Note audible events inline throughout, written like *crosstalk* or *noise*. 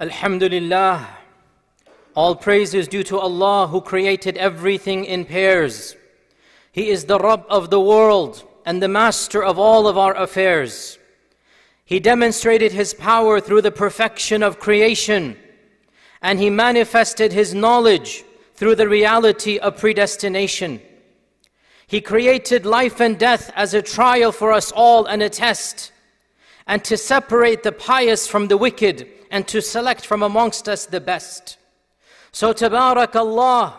Alhamdulillah. All praise is due to Allah who created everything in pairs. He is the Rabb of the world and the master of all of our affairs. He demonstrated His power through the perfection of creation, and He manifested His knowledge through the reality of predestination. He created life and death as a trial for us all and a test, and to separate the pious from the wicked and to select from amongst us the best. So, Tabarakallah,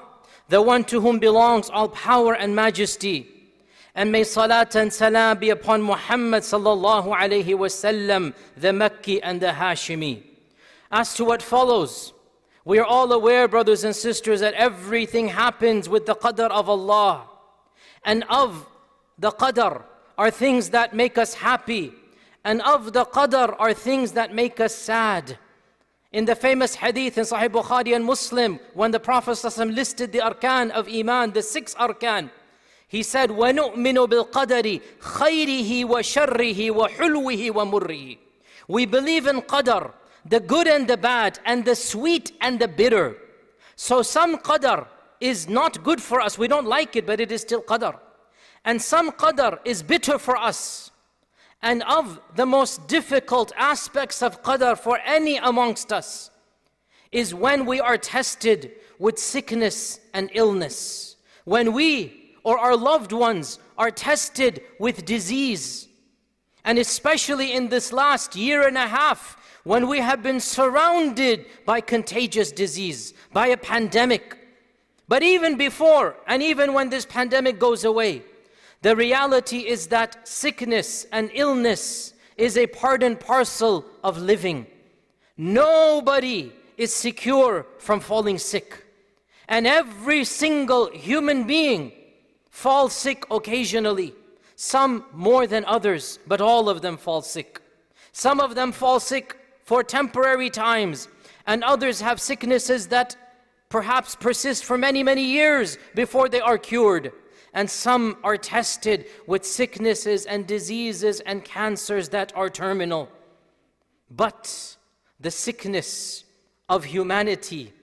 the one to whom belongs all power and majesty. And may salat and salam be upon Muhammad sallallahu alayhi wasallam, the Makki and the Hashimi. As to what follows, we are all aware, brothers and sisters, that everything happens with the qadr of Allah. And of the qadr are things that make us happy and of the qadr are things that make us sad. In the famous hadith in Sahih Bukhari and Muslim, when the Prophet ﷺ listed the arkan of Iman, the six arkan, he said, وَنُؤْمِنُ بِالْقَدَرِ خَيْرِهِ وَشَرِّهِ وَحُلْوِهِ وَمُرِّهِ We believe in qadr, the good and the bad, and the sweet and the bitter. So some qadr is not good for us. We don't like it, but it is still qadr. And some qadr is bitter for us. And of the most difficult aspects of qadr for any amongst us is when we are tested with sickness and illness. When we or our loved ones are tested with disease. And especially in this last year and a half, when we have been surrounded by contagious disease, by a pandemic. But even before, and even when this pandemic goes away, the reality is that sickness and illness is a part and parcel of living. Nobody is secure from falling sick. And every single human being falls sick occasionally. Some more than others, but all of them fall sick. Some of them fall sick for temporary times, and others have sicknesses that perhaps persist for many, many years before they are cured and some are tested with sicknesses and diseases and cancers that are terminal. But the sickness of humanity,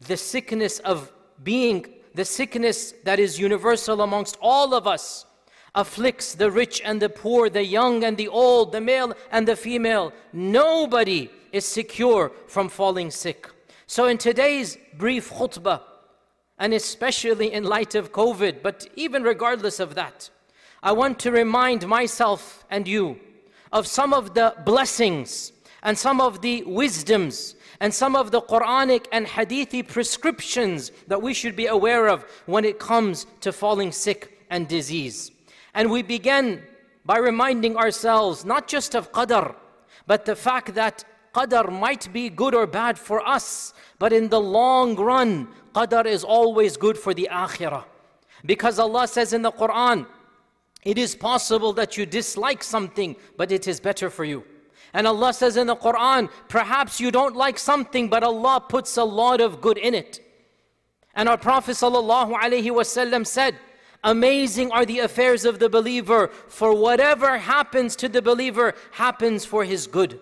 the sickness of being, the sickness that is universal amongst all of us, afflicts the rich and the poor, the young and the old, the male and the female. Nobody is secure from falling sick. So, in today's brief khutbah, and especially in light of COVID. But even regardless of that, I want to remind myself and you of some of the blessings and some of the wisdoms and some of the Quranic and Hadithi prescriptions that we should be aware of when it comes to falling sick and disease. And we begin by reminding ourselves not just of qadr, but the fact that qadr might be good or bad for us, but in the long run, qadr is always good for the akhirah. Because Allah says in the Quran, it is possible that you dislike something, but it is better for you. And Allah says in the Quran, perhaps you don't like something, but Allah puts a lot of good in it. And our Prophet said, Amazing are the affairs of the believer, for whatever happens to the believer happens for his good.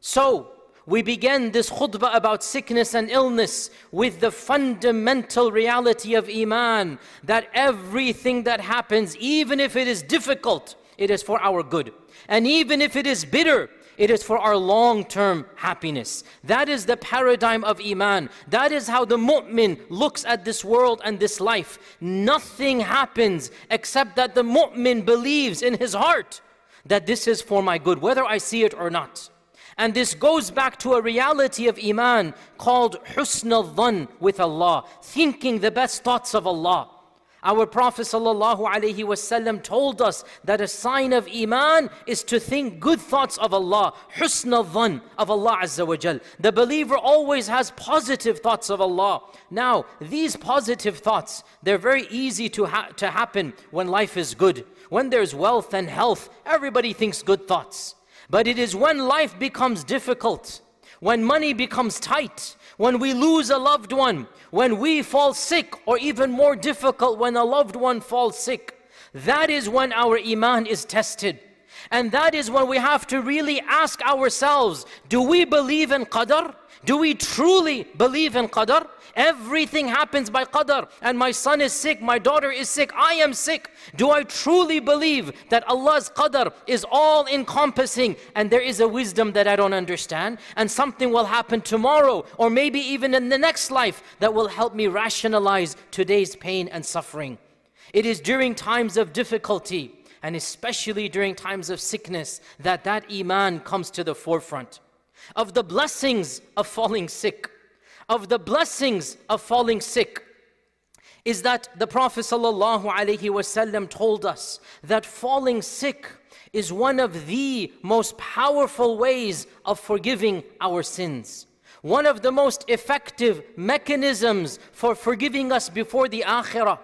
So, we began this khutbah about sickness and illness with the fundamental reality of Iman that everything that happens, even if it is difficult, it is for our good. And even if it is bitter, it is for our long term happiness. That is the paradigm of Iman. That is how the mu'min looks at this world and this life. Nothing happens except that the mu'min believes in his heart that this is for my good, whether I see it or not. And this goes back to a reality of Iman called husn al with Allah, thinking the best thoughts of Allah. Our Prophet ﷺ told us that a sign of Iman is to think good thoughts of Allah, husn al of Allah Azza wa. The believer always has positive thoughts of Allah. Now, these positive thoughts, they're very easy to, ha to happen when life is good. When there's wealth and health, everybody thinks good thoughts. But it is when life becomes difficult, when money becomes tight, when we lose a loved one, when we fall sick, or even more difficult, when a loved one falls sick. That is when our Iman is tested. And that is when we have to really ask ourselves do we believe in qadr? Do we truly believe in qadr? Everything happens by qadr. And my son is sick, my daughter is sick, I am sick. Do I truly believe that Allah's qadr is all encompassing and there is a wisdom that I don't understand? And something will happen tomorrow or maybe even in the next life that will help me rationalize today's pain and suffering. It is during times of difficulty and especially during times of sickness that that iman comes to the forefront. Of the blessings of falling sick, of the blessings of falling sick is that the Prophet ﷺ told us that falling sick is one of the most powerful ways of forgiving our sins. One of the most effective mechanisms for forgiving us before the akhirah.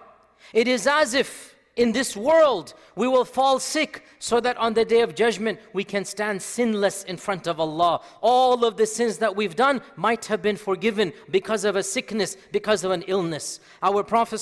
It is as if in this world we will fall sick so that on the day of judgment we can stand sinless in front of Allah. All of the sins that we've done might have been forgiven because of a sickness, because of an illness. Our Prophet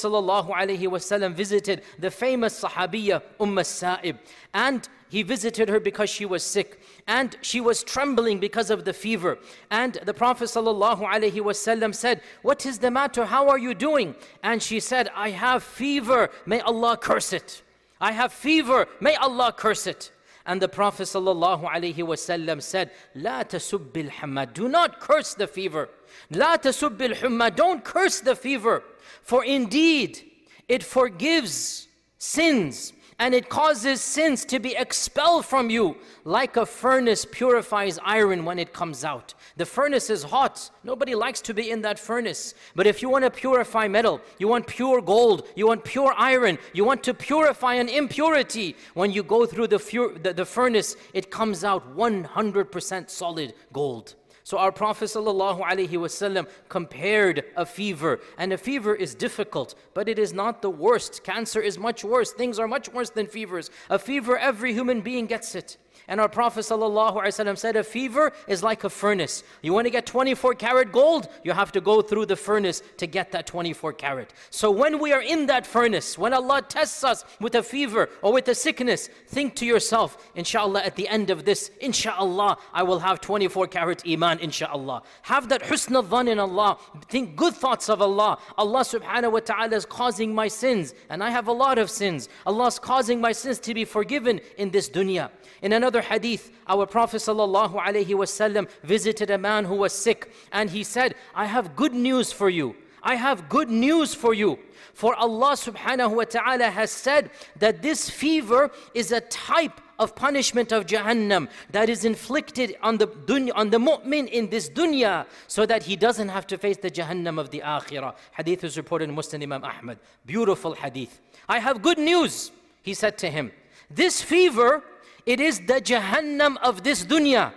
visited the famous Sahabiya Umm Sa'ib and he visited her because she was sick, and she was trembling because of the fever. And the Prophet ﷺ said, What is the matter? How are you doing? And she said, I have fever. May Allah curse it. I have fever. May Allah curse it. And the Prophet ﷺ said, La tasubbil hamma. Do not curse the fever. La tasubbil humma. Don't curse the fever. For indeed, it forgives sins and it causes sins to be expelled from you like a furnace purifies iron when it comes out. The furnace is hot. Nobody likes to be in that furnace. But if you want to purify metal, you want pure gold, you want pure iron, you want to purify an impurity, when you go through the, the, the furnace, it comes out 100% solid gold. So our Prophet ﷺ compared a fever, and a fever is difficult, but it is not the worst. Cancer is much worse. Things are much worse than fevers. A fever, every human being gets it. And our Prophet ﷺ said, A fever is like a furnace. You want to get 24 karat gold? You have to go through the furnace to get that 24 karat. So when we are in that furnace, when Allah tests us with a fever or with a sickness, think to yourself, inshallah, at the end of this, inshallah, I will have 24 karat iman, inshallah. Have that husn al in Allah. Think good thoughts of Allah. Allah subhanahu wa ta'ala is causing my sins, and I have a lot of sins. Allah is causing my sins to be forgiven in this dunya. In another hadith, our Prophet ﷺ visited a man who was sick and he said, I have good news for you. I have good news for you. For Allah subhanahu wa ta'ala has said that this fever is a type of punishment of Jahannam that is inflicted on the dunya, on the mu'min in this dunya so that he doesn't have to face the Jahannam of the akhirah. Hadith is reported in Muslim Imam Ahmad. Beautiful hadith. I have good news, he said to him. This fever it is the Jahannam of this dunya.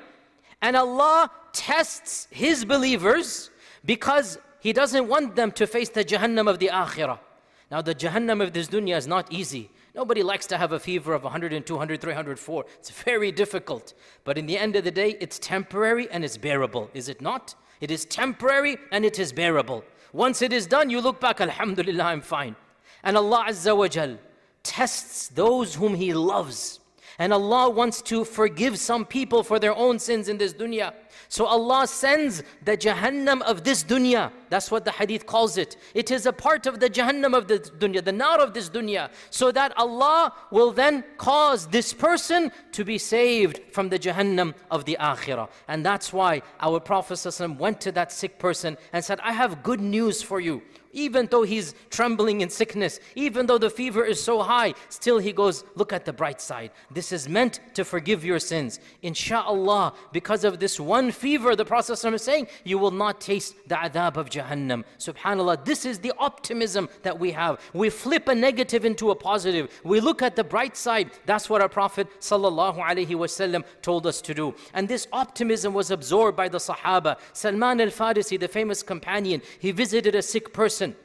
And Allah tests His believers because He doesn't want them to face the Jahannam of the Akhirah. Now, the Jahannam of this dunya is not easy. Nobody likes to have a fever of 100, 200, 304. It's very difficult. But in the end of the day, it's temporary and it's bearable, is it not? It is temporary and it is bearable. Once it is done, you look back, Alhamdulillah, I'm fine. And Allah Azza wa Jal tests those whom He loves. And Allah wants to forgive some people for their own sins in this dunya. So Allah sends the Jahannam of this dunya. That's what the hadith calls it. It is a part of the Jahannam of the dunya, the nar of this dunya. So that Allah will then cause this person to be saved from the Jahannam of the akhirah. And that's why our Prophet went to that sick person and said, I have good news for you. Even though he's trembling in sickness, even though the fever is so high, still he goes, Look at the bright side. This is meant to forgive your sins. Insha'Allah, because of this one fever, the Prophet is saying, You will not taste the adhab of Jahannam. Subhanallah, this is the optimism that we have. We flip a negative into a positive. We look at the bright side. That's what our Prophet told us to do. And this optimism was absorbed by the Sahaba. Salman al Farisi, the famous companion, he visited a sick person.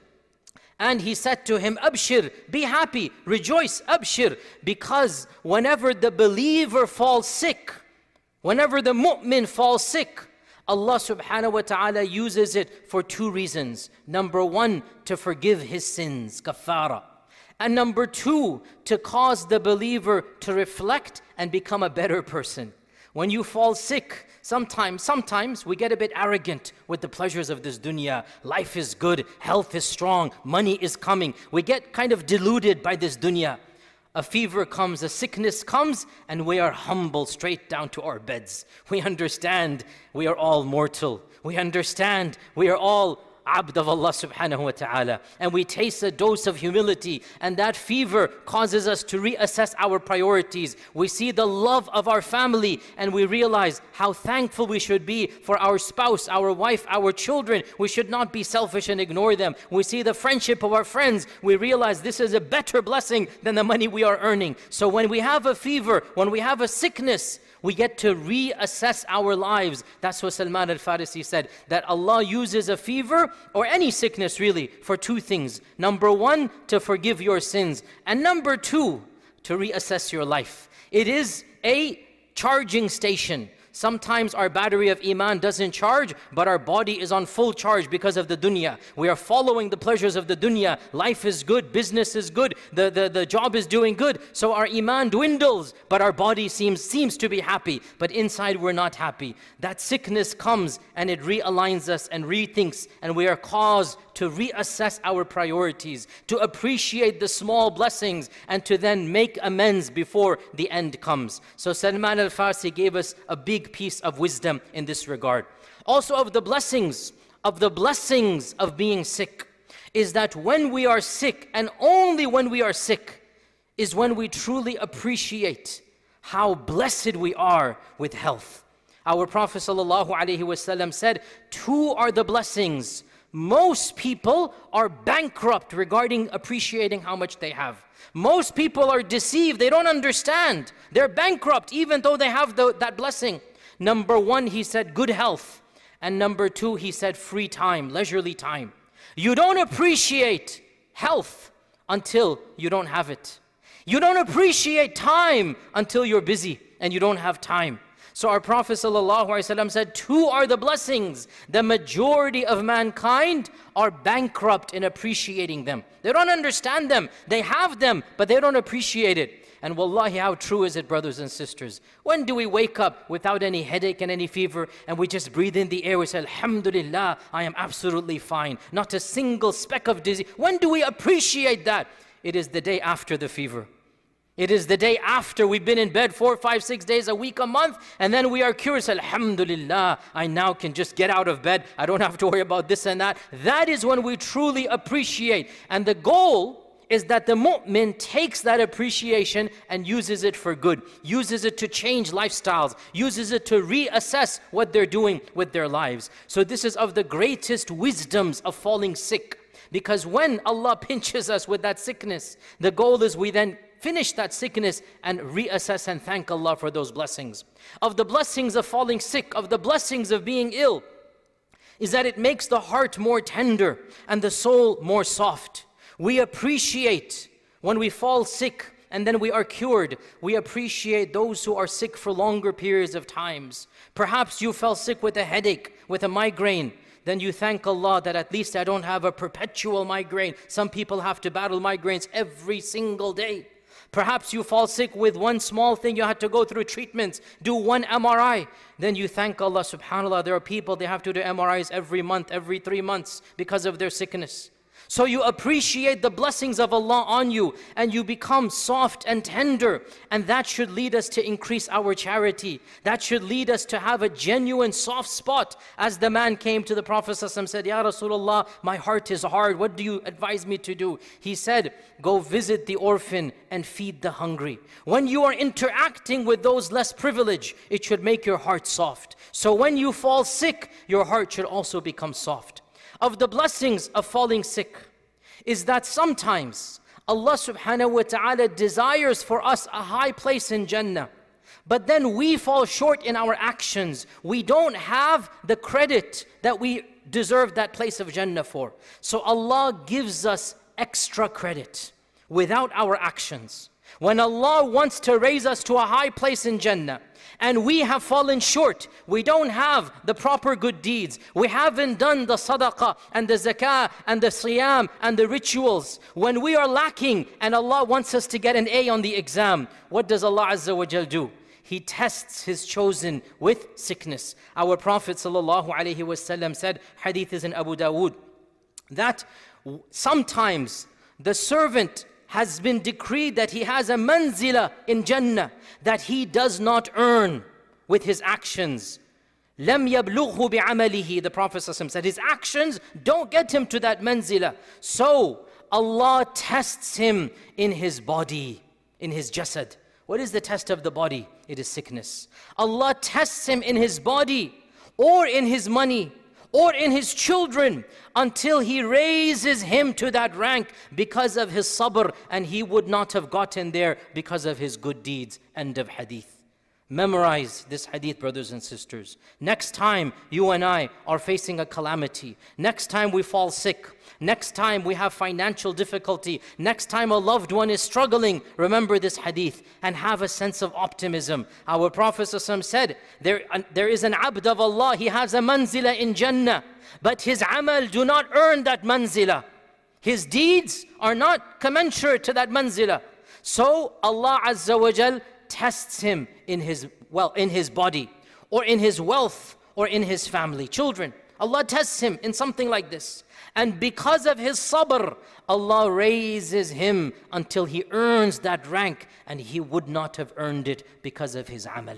And he said to him, Abshir, be happy, rejoice, Abshir, because whenever the believer falls sick, whenever the mu'min falls sick, Allah subhanahu wa ta'ala uses it for two reasons. Number one, to forgive his sins, kafara. And number two, to cause the believer to reflect and become a better person. When you fall sick, sometimes, sometimes we get a bit arrogant with the pleasures of this dunya. Life is good, health is strong, money is coming. We get kind of deluded by this dunya. A fever comes, a sickness comes, and we are humble straight down to our beds. We understand we are all mortal. We understand we are all abd of Allah subhanahu wa ta'ala. And we taste a dose of humility, and that fever causes us to reassess our priorities. We see the love of our family, and we realize how thankful we should be for our spouse, our wife, our children. We should not be selfish and ignore them. We see the friendship of our friends. We realize this is a better blessing than the money we are earning. So when we have a fever, when we have a sickness, we get to reassess our lives. That's what Salman al Farisi said that Allah uses a fever or any sickness really for two things. Number one, to forgive your sins, and number two, to reassess your life. It is a charging station. Sometimes our battery of Iman doesn't charge, but our body is on full charge because of the dunya. We are following the pleasures of the dunya. Life is good, business is good, the, the, the job is doing good. So our Iman dwindles, but our body seems, seems to be happy, but inside we're not happy. That sickness comes and it realigns us and rethinks, and we are caused to reassess our priorities, to appreciate the small blessings, and to then make amends before the end comes. So Salman al Farsi gave us a big piece of wisdom in this regard. Also, of the blessings, of the blessings of being sick, is that when we are sick, and only when we are sick, is when we truly appreciate how blessed we are with health. Our Prophet ﷺ said, Two are the blessings most people are bankrupt regarding appreciating how much they have. Most people are deceived. They don't understand. They're bankrupt even though they have the, that blessing. Number one, he said good health. And number two, he said free time, leisurely time. You don't appreciate health until you don't have it. You don't appreciate time until you're busy and you don't have time. So our Prophet ﷺ said, Two are the blessings. The majority of mankind are bankrupt in appreciating them. They don't understand them. They have them, but they don't appreciate it. And wallahi, how true is it, brothers and sisters? When do we wake up without any headache and any fever and we just breathe in the air? We say, Alhamdulillah, I am absolutely fine. Not a single speck of disease. When do we appreciate that? It is the day after the fever. It is the day after we've been in bed four, five, six days, a week, a month, and then we are curious. Alhamdulillah, I now can just get out of bed. I don't have to worry about this and that. That is when we truly appreciate. And the goal is that the mu'min takes that appreciation and uses it for good, uses it to change lifestyles, uses it to reassess what they're doing with their lives. So, this is of the greatest wisdoms of falling sick. Because when Allah *laughs* pinches us with that sickness, the goal is we then finish that sickness and reassess and thank Allah for those blessings. Of the blessings of falling sick, of the blessings of being ill, is that it makes the heart more tender and the soul more soft. We appreciate when we fall sick and then we are cured. We appreciate those who are sick for longer periods of times. Perhaps you fell sick with a headache, with a migraine then you thank Allah that at least I don't have a perpetual migraine. Some people have to battle migraines every single day. Perhaps you fall sick with one small thing, you had to go through treatments, do one MRI. Then you thank Allah, subhanAllah. There are people, they have to do MRIs every month, every three months because of their sickness. So you appreciate the blessings of Allah on you and you become soft and tender. And that should lead us to increase our charity. That should lead us to have a genuine soft spot. As the man came to the Prophet and said, Ya Rasulullah, my heart is hard. What do you advise me to do? He said, Go visit the orphan and feed the hungry. When you are interacting with those less privileged, it should make your heart soft. So when you fall sick, your heart should also become soft of the blessings of falling sick is that sometimes Allah subhanahu wa ta'ala desires for us a high place in Jannah. But then we fall short in our actions. We don't have the credit that we deserve that place of Jannah for. So Allah gives us extra credit without our actions. When Allah wants to raise us to a high place in Jannah, and we have fallen short. We don't have the proper good deeds. We haven't done the sadaqah and the zakah and the siyam and the rituals. When we are lacking and Allah wants us to get an A on the exam, what does Allah Azza wa Jal do? He tests His chosen with sickness. Our Prophet ﷺ said, hadith is in Abu Dawood, that sometimes the servant has been decreed that he has a manzila in Jannah that he does not earn with his actions. لم يبلغه بعمله the Prophet said his actions don't get him to that manzila so Allah tests him in his body in his jasad what is the test of the body it is sickness Allah tests him in his body or in his money or in his children until he raises him to that rank because of his sabr and he would not have gotten there because of his good deeds. End of hadith. Memorize this hadith, brothers and sisters. Next time you and I are facing a calamity, next time we fall sick, Next time we have financial difficulty, next time a loved one is struggling, remember this hadith and have a sense of optimism. Our Prophet said, there, there is an abd of Allah, he has a manzila in Jannah, but his amal do not earn that manzila. His deeds are not commensurate to that manzila. So Allah Azza wa Jal tests him in his well in his body or in his wealth or in his family, children. Allah tests him in something like this. And because of his sabr, Allah raises him until he earns that rank and he would not have earned it because of his amal.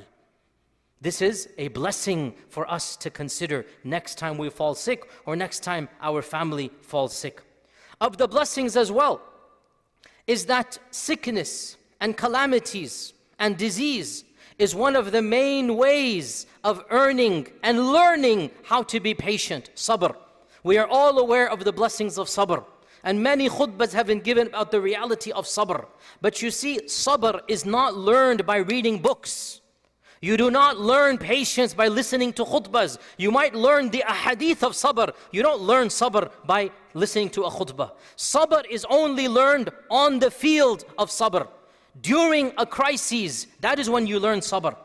This is a blessing for us to consider next time we fall sick or next time our family falls sick. Of the blessings as well is that sickness and calamities and disease is one of the main ways of earning and learning how to be patient, sabr. We are all aware of the blessings of sabr. And many khutbahs have been given about the reality of sabr. But you see, sabr is not learned by reading books. You do not learn patience by listening to khutbahs. You might learn the ahadith of sabr. You don't learn sabr by listening to a khutbah. Sabr is only learned on the field of sabr. During a crisis, that is when you learn sabr.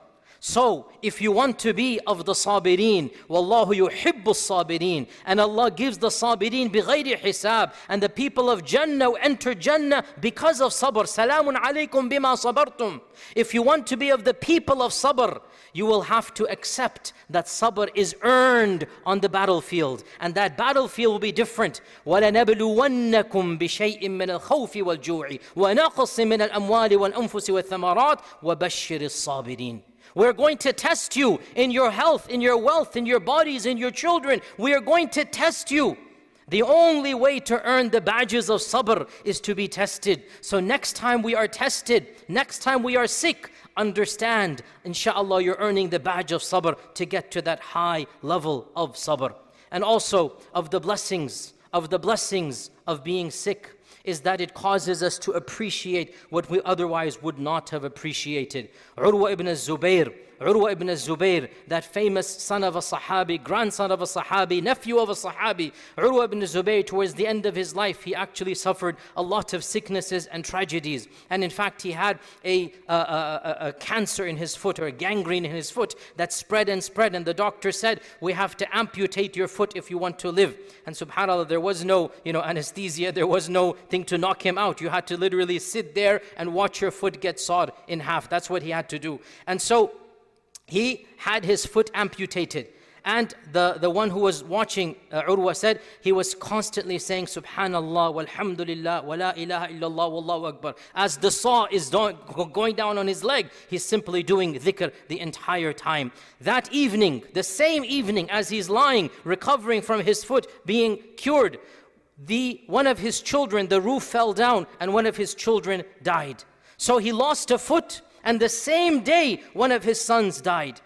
So, if you want to be of the sabirin, wallahu yuhibbu sabirin, and Allah gives the sabirin bighayri hisab, and the people of Jannah enter Jannah because of sabr. Salamun alaykum bima sabartum. If you want to be of the people of sabr, you will have to accept that sabr is earned on the battlefield, and that battlefield will be different. وَلَنَبْلُوَنَّكُمْ بِشَيْءٍ مِّنَ الْخَوْفِ وَالْجُوعِ وَنَقْصٍ مِّنَ الْأَمْوَالِ وَالْأَنفُسِ وَالثَّمَرَاتِ وَبَشِّرِ الصَّابِرِينَ we're going to test you in your health, in your wealth, in your bodies, in your children. We are going to test you. The only way to earn the badges of sabr is to be tested. So next time we are tested, next time we are sick, understand, inshallah, you're earning the badge of sabr to get to that high level of sabr. And also of the blessings, of the blessings of being sick is that it causes us to appreciate what we otherwise would not have appreciated. Urwa ibn Zubayr Urwa ibn Zubayr, that famous son of a Sahabi, grandson of a Sahabi, nephew of a Sahabi, Urwa ibn Zubayr, towards the end of his life, he actually suffered a lot of sicknesses and tragedies. And in fact, he had a, a, a, a cancer in his foot or a gangrene in his foot that spread and spread. And the doctor said, We have to amputate your foot if you want to live. And subhanAllah, there was no you know, anesthesia, there was no thing to knock him out. You had to literally sit there and watch your foot get sawed in half. That's what he had to do. And so, he had his foot amputated. And the, the one who was watching uh, Urwa said, he was constantly saying, Subhanallah, walhamdulillah, wa la ilaha illallah, wallahu akbar. As the saw is going down on his leg, he's simply doing dhikr the entire time. That evening, the same evening as he's lying, recovering from his foot being cured, the, one of his children, the roof fell down and one of his children died. So he lost a foot and the same day, one of his sons died.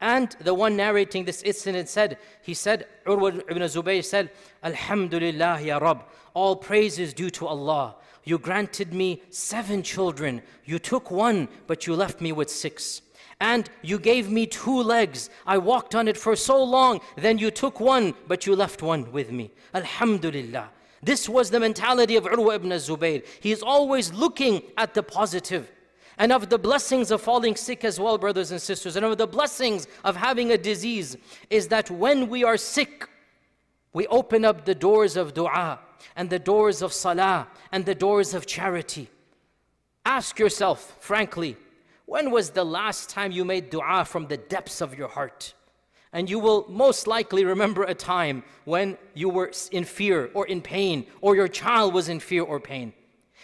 And the one narrating this incident said, he said, Urwa ibn Zubayr said, Alhamdulillah ya Rabb, all praise is due to Allah. You granted me seven children. You took one, but you left me with six. And you gave me two legs. I walked on it for so long. Then you took one, but you left one with me. Alhamdulillah. This was the mentality of Urwa ibn Zubayr. He is always looking at the positive. And of the blessings of falling sick as well, brothers and sisters, and of the blessings of having a disease is that when we are sick, we open up the doors of dua and the doors of salah and the doors of charity. Ask yourself, frankly, when was the last time you made dua from the depths of your heart? And you will most likely remember a time when you were in fear or in pain, or your child was in fear or pain.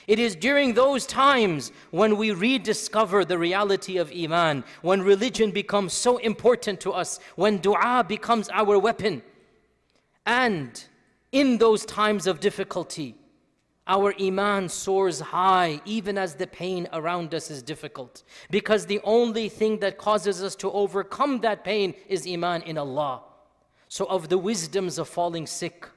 It is during those times when we rediscover the reality of Iman, when religion becomes so important to us, when dua becomes our weapon. And in those times of difficulty, our iman soars high even as the pain around us is difficult. Because the only thing that causes us to overcome that pain is iman in Allah. So, of the wisdoms of falling sick,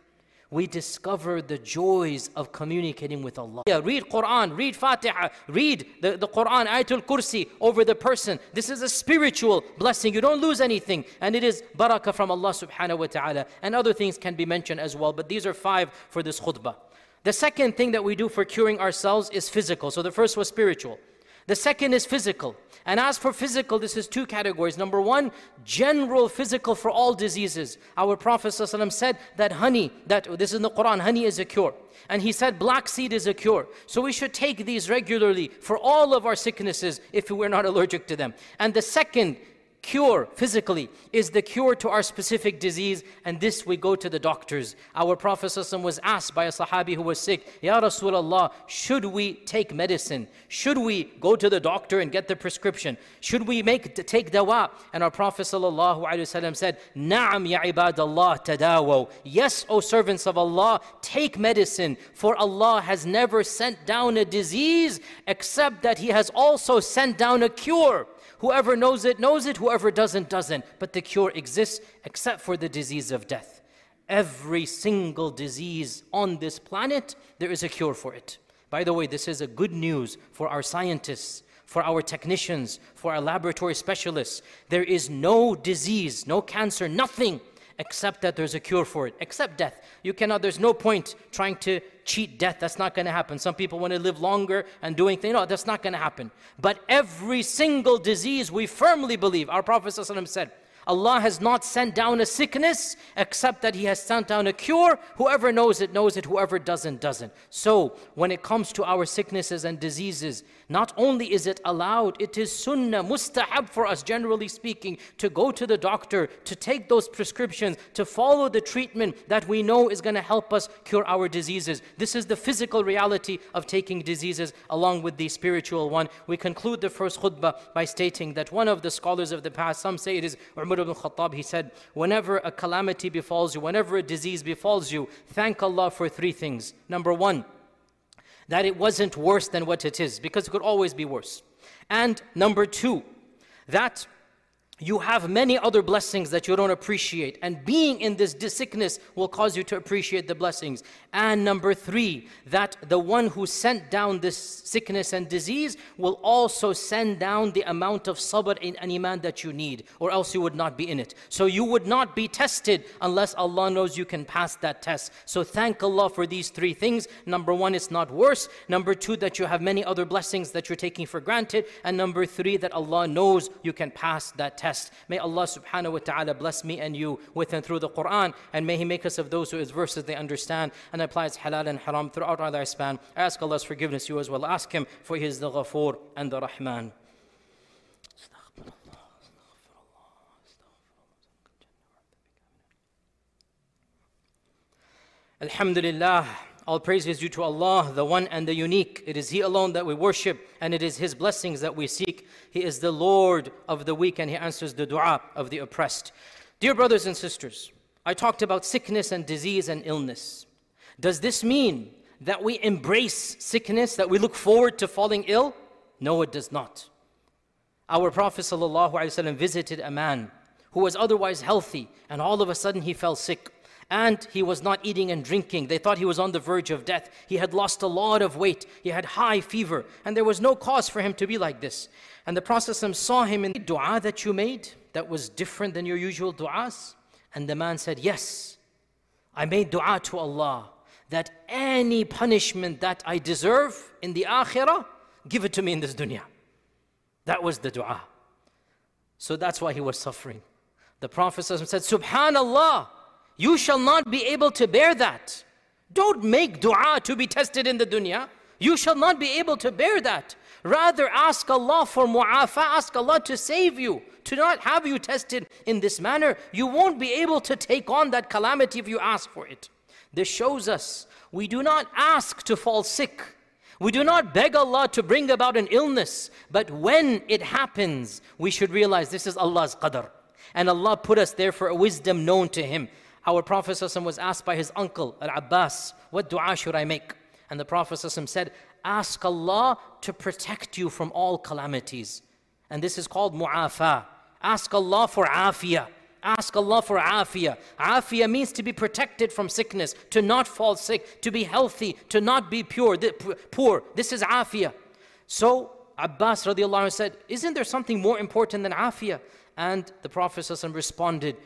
we discover the joys of communicating with Allah. Yeah, read Quran, read Fatiha, read the, the Quran, Ayatul Kursi over the person. This is a spiritual blessing. You don't lose anything. And it is barakah from Allah subhanahu wa ta'ala. And other things can be mentioned as well. But these are five for this khutbah. The second thing that we do for curing ourselves is physical. So the first was spiritual. The second is physical. And as for physical, this is two categories. Number one, general physical for all diseases. Our Prophet ﷺ said that honey, that this is in the Quran, honey is a cure. And he said black seed is a cure. So we should take these regularly for all of our sicknesses if we're not allergic to them. And the second cure physically is the cure to our specific disease and this we go to the doctors. Our prophet ﷺ was asked by a sahabi who was sick ya rasulullah should we take medicine? Should we go to the doctor and get the prescription? Should we make take dawa? And our prophet ﷺ said na'am ya ibadallah tadawaw. Yes o servants of allah take medicine for allah has never sent down a disease except that he has also sent down a cure Whoever knows it, knows it. Whoever doesn't, doesn't. But the cure exists except for the disease of death. Every single disease on this planet, there is a cure for it. By the way, this is a good news for our scientists, for our technicians, for our laboratory specialists. There is no disease, no cancer, nothing except that there's a cure for it, except death. You cannot, there's no point trying to cheat death. That's not going to happen. Some people want to live longer and doing things. No, that's not going to happen. But every single disease, we firmly believe, our Prophet ﷺ said, Allah has not sent down a sickness except that He has sent down a cure. Whoever knows it, knows it. Whoever doesn't, doesn't. So, when it comes to our sicknesses and diseases, not only is it allowed, it is sunnah, mustahab for us, generally speaking, to go to the doctor, to take those prescriptions, to follow the treatment that we know is going to help us cure our diseases. This is the physical reality of taking diseases along with the spiritual one. We conclude the first khutbah by stating that one of the scholars of the past, some say it is Umar Umar ibn Khattab, he said, whenever a calamity befalls you, whenever a disease befalls you, thank Allah for three things. Number one, that it wasn't worse than what it is, because it could always be worse. And number two, that you have many other blessings that you don't appreciate. And being in this sickness will cause you to appreciate the blessings. And number three, that the one who sent down this sickness and disease will also send down the amount of sabr and iman that you need, or else you would not be in it. So you would not be tested unless Allah knows you can pass that test. So thank Allah for these three things. Number one, it's not worse. Number two, that you have many other blessings that you're taking for granted. And number three, that Allah knows you can pass that test test. May Allah subhanahu wa ta'ala bless me and you with and through the Quran, and may He make us of those who His verses they understand and applies halal and haram throughout our lifespan. I ask Allah's forgiveness, you as well. Ask Him, for He is the Ghafoor and the Rahman. Alhamdulillah. All praise is due to Allah, the one and the unique. It is He alone that we worship, and it is His blessings that we seek. He is the Lord of the weak, and He answers the dua of the oppressed. Dear brothers and sisters, I talked about sickness and disease and illness. Does this mean that we embrace sickness, that we look forward to falling ill? No, it does not. Our Prophet ﷺ visited a man who was otherwise healthy, and all of a sudden he fell sick and he was not eating and drinking. They thought he was on the verge of death. He had lost a lot of weight. He had high fever, and there was no cause for him to be like this. And the Prophet saw him in the dua that you made that was different than your usual du'as. And the man said, Yes, I made dua to Allah that any punishment that I deserve in the akhirah, give it to me in this dunya. That was the dua. So that's why he was suffering. The Prophet said, Subhanallah, you shall not be able to bear that. Don't make dua to be tested in the dunya. You shall not be able to bear that. Rather, ask Allah for mu'afa, ask Allah to save you, to not have you tested in this manner. You won't be able to take on that calamity if you ask for it. This shows us we do not ask to fall sick. We do not beg Allah to bring about an illness, but when it happens, we should realize this is Allah's qadr. And Allah put us there for a wisdom known to Him. Our Prophet was asked by his uncle, Al Abbas, What dua should I make? And the Prophet said, Ask Allah to protect you from all calamities. And this is called mu'afa. Ask Allah for afiyah. Ask Allah for afiyah. Afiyah means to be protected from sickness, to not fall sick, to be healthy, to not be pure, poor. This is afiyah. So Abbas radiallahu said, Isn't there something more important than afiyah? And the Prophet responded,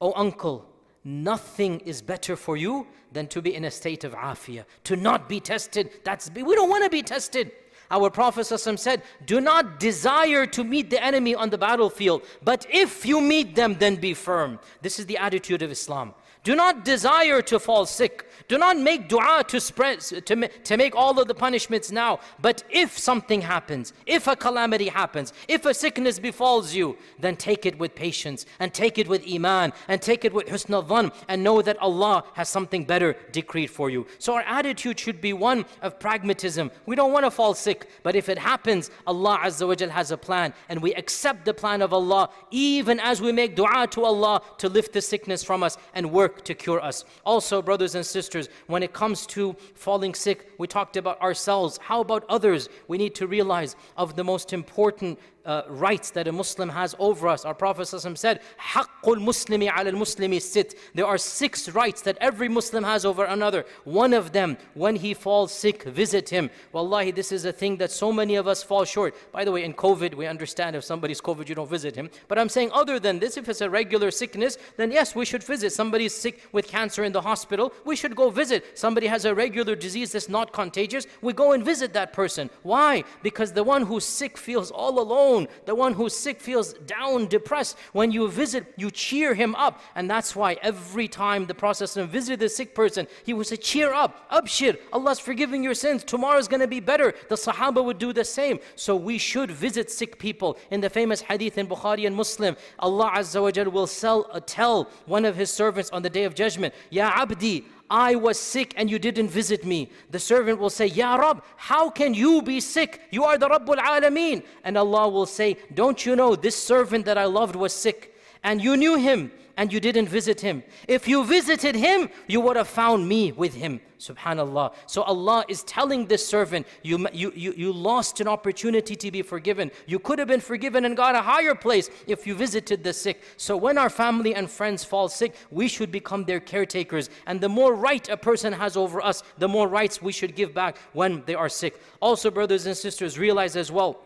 Oh uncle, nothing is better for you than to be in a state of afiyah, to not be tested. That's we don't want to be tested. Our Prophet said, Do not desire to meet the enemy on the battlefield, but if you meet them, then be firm. This is the attitude of Islam. Do not desire to fall sick. Do not make dua to spread to, to make all of the punishments now. But if something happens, if a calamity happens, if a sickness befalls you, then take it with patience and take it with iman and take it with husn al and know that Allah has something better decreed for you. So our attitude should be one of pragmatism. We don't want to fall sick, but if it happens, Allah Azza wa has a plan and we accept the plan of Allah even as we make dua to Allah to lift the sickness from us and work to cure us. Also, brothers and sisters, when it comes to falling sick, we talked about ourselves. How about others? We need to realize of the most important uh, rights that a Muslim has over us. Our Prophet said, Haqqul Muslimi al Muslimi sit. There are six rights that every Muslim has over another. One of them, when he falls sick, visit him. Wallahi, this is a thing that so many of us fall short. By the way, in COVID, we understand if somebody's COVID, you don't visit him. But I'm saying, other than this, if it's a regular sickness, then yes, we should visit. Somebody's sick with cancer in the hospital, we should go visit. Somebody has a regular disease that's not contagious, we go and visit that person. Why? Because the one who's sick feels all alone alone. The one who's sick feels down, depressed. When you visit, you cheer him up. And that's why every time the Prophet visited the sick person, he would say, Cheer up, abshir, Allah's forgiving your sins. Tomorrow's going to be better. The Sahaba would do the same. So we should visit sick people. In the famous hadith in Bukhari and Muslim, Allah Azza wa will sell, uh, tell one of his servants on the day of judgment, Ya Abdi, I was sick and you didn't visit me. The servant will say, Ya Rab, how can you be sick? You are the Rabbul Alameen. And Allah will say, Don't you know this servant that I loved was sick? And you knew him and you didn't visit him. If you visited him, you would have found me with him. Subhanallah. So Allah is telling this servant, you, you, you, you lost an opportunity to be forgiven. You could have been forgiven and got a higher place if you visited the sick. So when our family and friends fall sick, we should become their caretakers. And the more right a person has over us, the more rights we should give back when they are sick. Also, brothers and sisters, realize as well,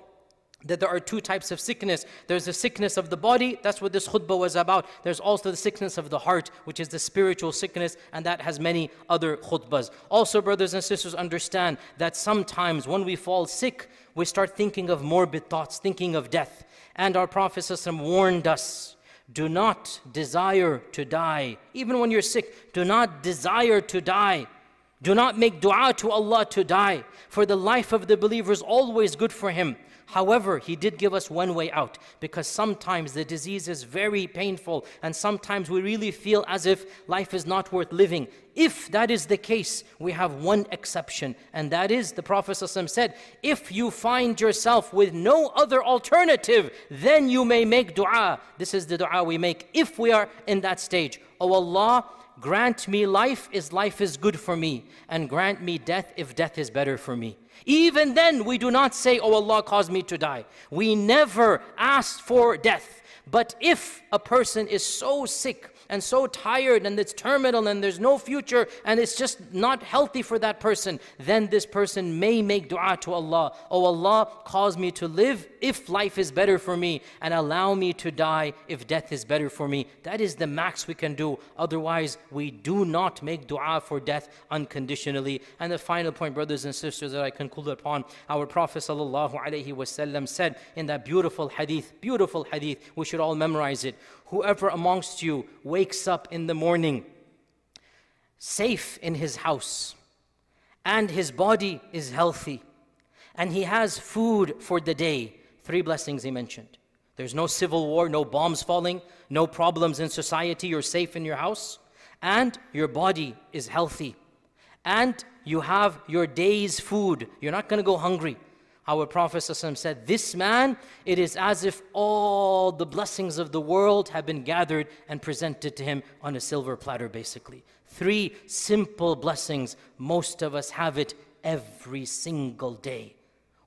that there are two types of sickness. There's the sickness of the body, that's what this khutbah was about. There's also the sickness of the heart, which is the spiritual sickness, and that has many other khutbahs. Also, brothers and sisters, understand that sometimes when we fall sick, we start thinking of morbid thoughts, thinking of death. And our Prophet warned us do not desire to die. Even when you're sick, do not desire to die. Do not make dua to Allah to die, for the life of the believer is always good for him. However, He did give us one way out because sometimes the disease is very painful and sometimes we really feel as if life is not worth living. If that is the case, we have one exception, and that is the Prophet said, If you find yourself with no other alternative, then you may make dua. This is the dua we make if we are in that stage. Oh Allah, grant me life if life is good for me, and grant me death if death is better for me. Even then, we do not say, Oh Allah, cause me to die. We never ask for death. But if a person is so sick and so tired and it's terminal and there's no future and it's just not healthy for that person, then this person may make dua to Allah. Oh Allah, cause me to live if life is better for me and allow me to die if death is better for me. That is the max we can do. Otherwise, we do not make dua for death unconditionally. And the final point, brothers and sisters, that I conclude upon, our Prophet ﷺ said in that beautiful hadith, beautiful hadith, we should all memorize it. Whoever amongst you wakes up in the morning safe in his house and his body is healthy and he has food for the day, three blessings he mentioned. There's no civil war, no bombs falling, no problems in society, you're safe in your house, and your body is healthy. And you have your day's food. You're not going to go hungry. Our Prophet said, This man, it is as if all the blessings of the world have been gathered and presented to him on a silver platter, basically. Three simple blessings. Most of us have it every single day.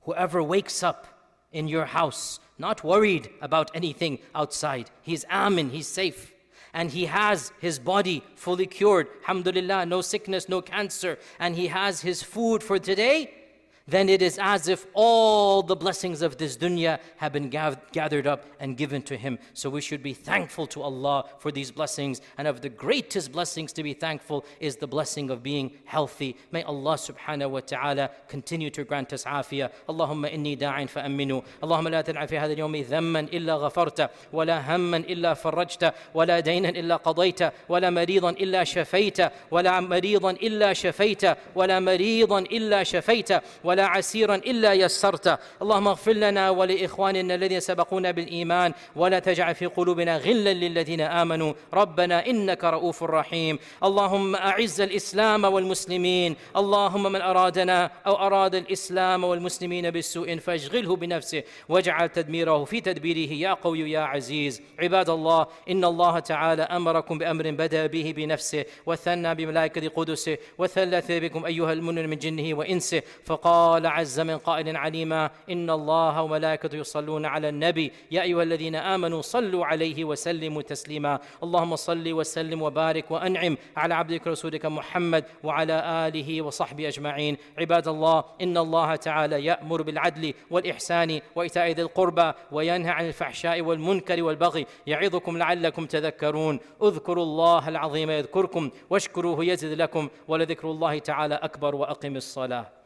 Whoever wakes up in your house, not worried about anything outside, he's amin, he's safe and he has his body fully cured. Alhamdulillah, no sickness, no cancer, and he has his food for today then it is as if all the blessings of this dunya have been gathered up and given to him. So we should be thankful to Allah for these blessings. And of the greatest blessings to be thankful is the blessing of being healthy. May Allah subhanahu wa ta'ala continue to grant us afiyah. Allahumma inni da'in fa'amminu. Allahumma la tad'a fi hadha al-yawmi dhamman illa ghafarta. Wa hamman illa farajta. Wa daynan illa qadayta. Wa la illa shafayta. Wa la illa shafayta. Wa la illa shafayta. ولا عسيرا إلا يسرته اللهم اغفر لنا ولإخواننا الذين سبقونا بالإيمان ولا تجعل في قلوبنا غلا للذين آمنوا. ربنا إنك رؤوف رحيم. اللهم أعز الإسلام والمسلمين. اللهم من أرادنا أو أراد الإسلام والمسلمين بالسوء فاشغله بنفسه واجعل تدميره في تدبيره. يا قوي يا عزيز عباد الله إن الله تعالى أمركم بأمر بدأ به بنفسه وثنى بملائكة قدسه وثلث بكم أيها المؤمن من جنه وإنسه فقال قال عز من قائل عليما إن الله وملائكته يصلون على النبي. يا أيها الذين آمنوا صلوا عليه وسلموا تسليما. اللهم صل وسلم وبارك وأنعم على عبدك رسولك محمد وعلى آله وصحبه أجمعين. عباد الله إن الله تعالى يأمر بالعدل والإحسان وإيتاء ذي القربى وينهى عن الفحشاء والمنكر والبغي. يعظكم لعلكم تذكرون. اذكروا الله العظيم يذكركم واشكروه يزد لكم ولذكر الله تعالى أكبر وأقم الصلاة.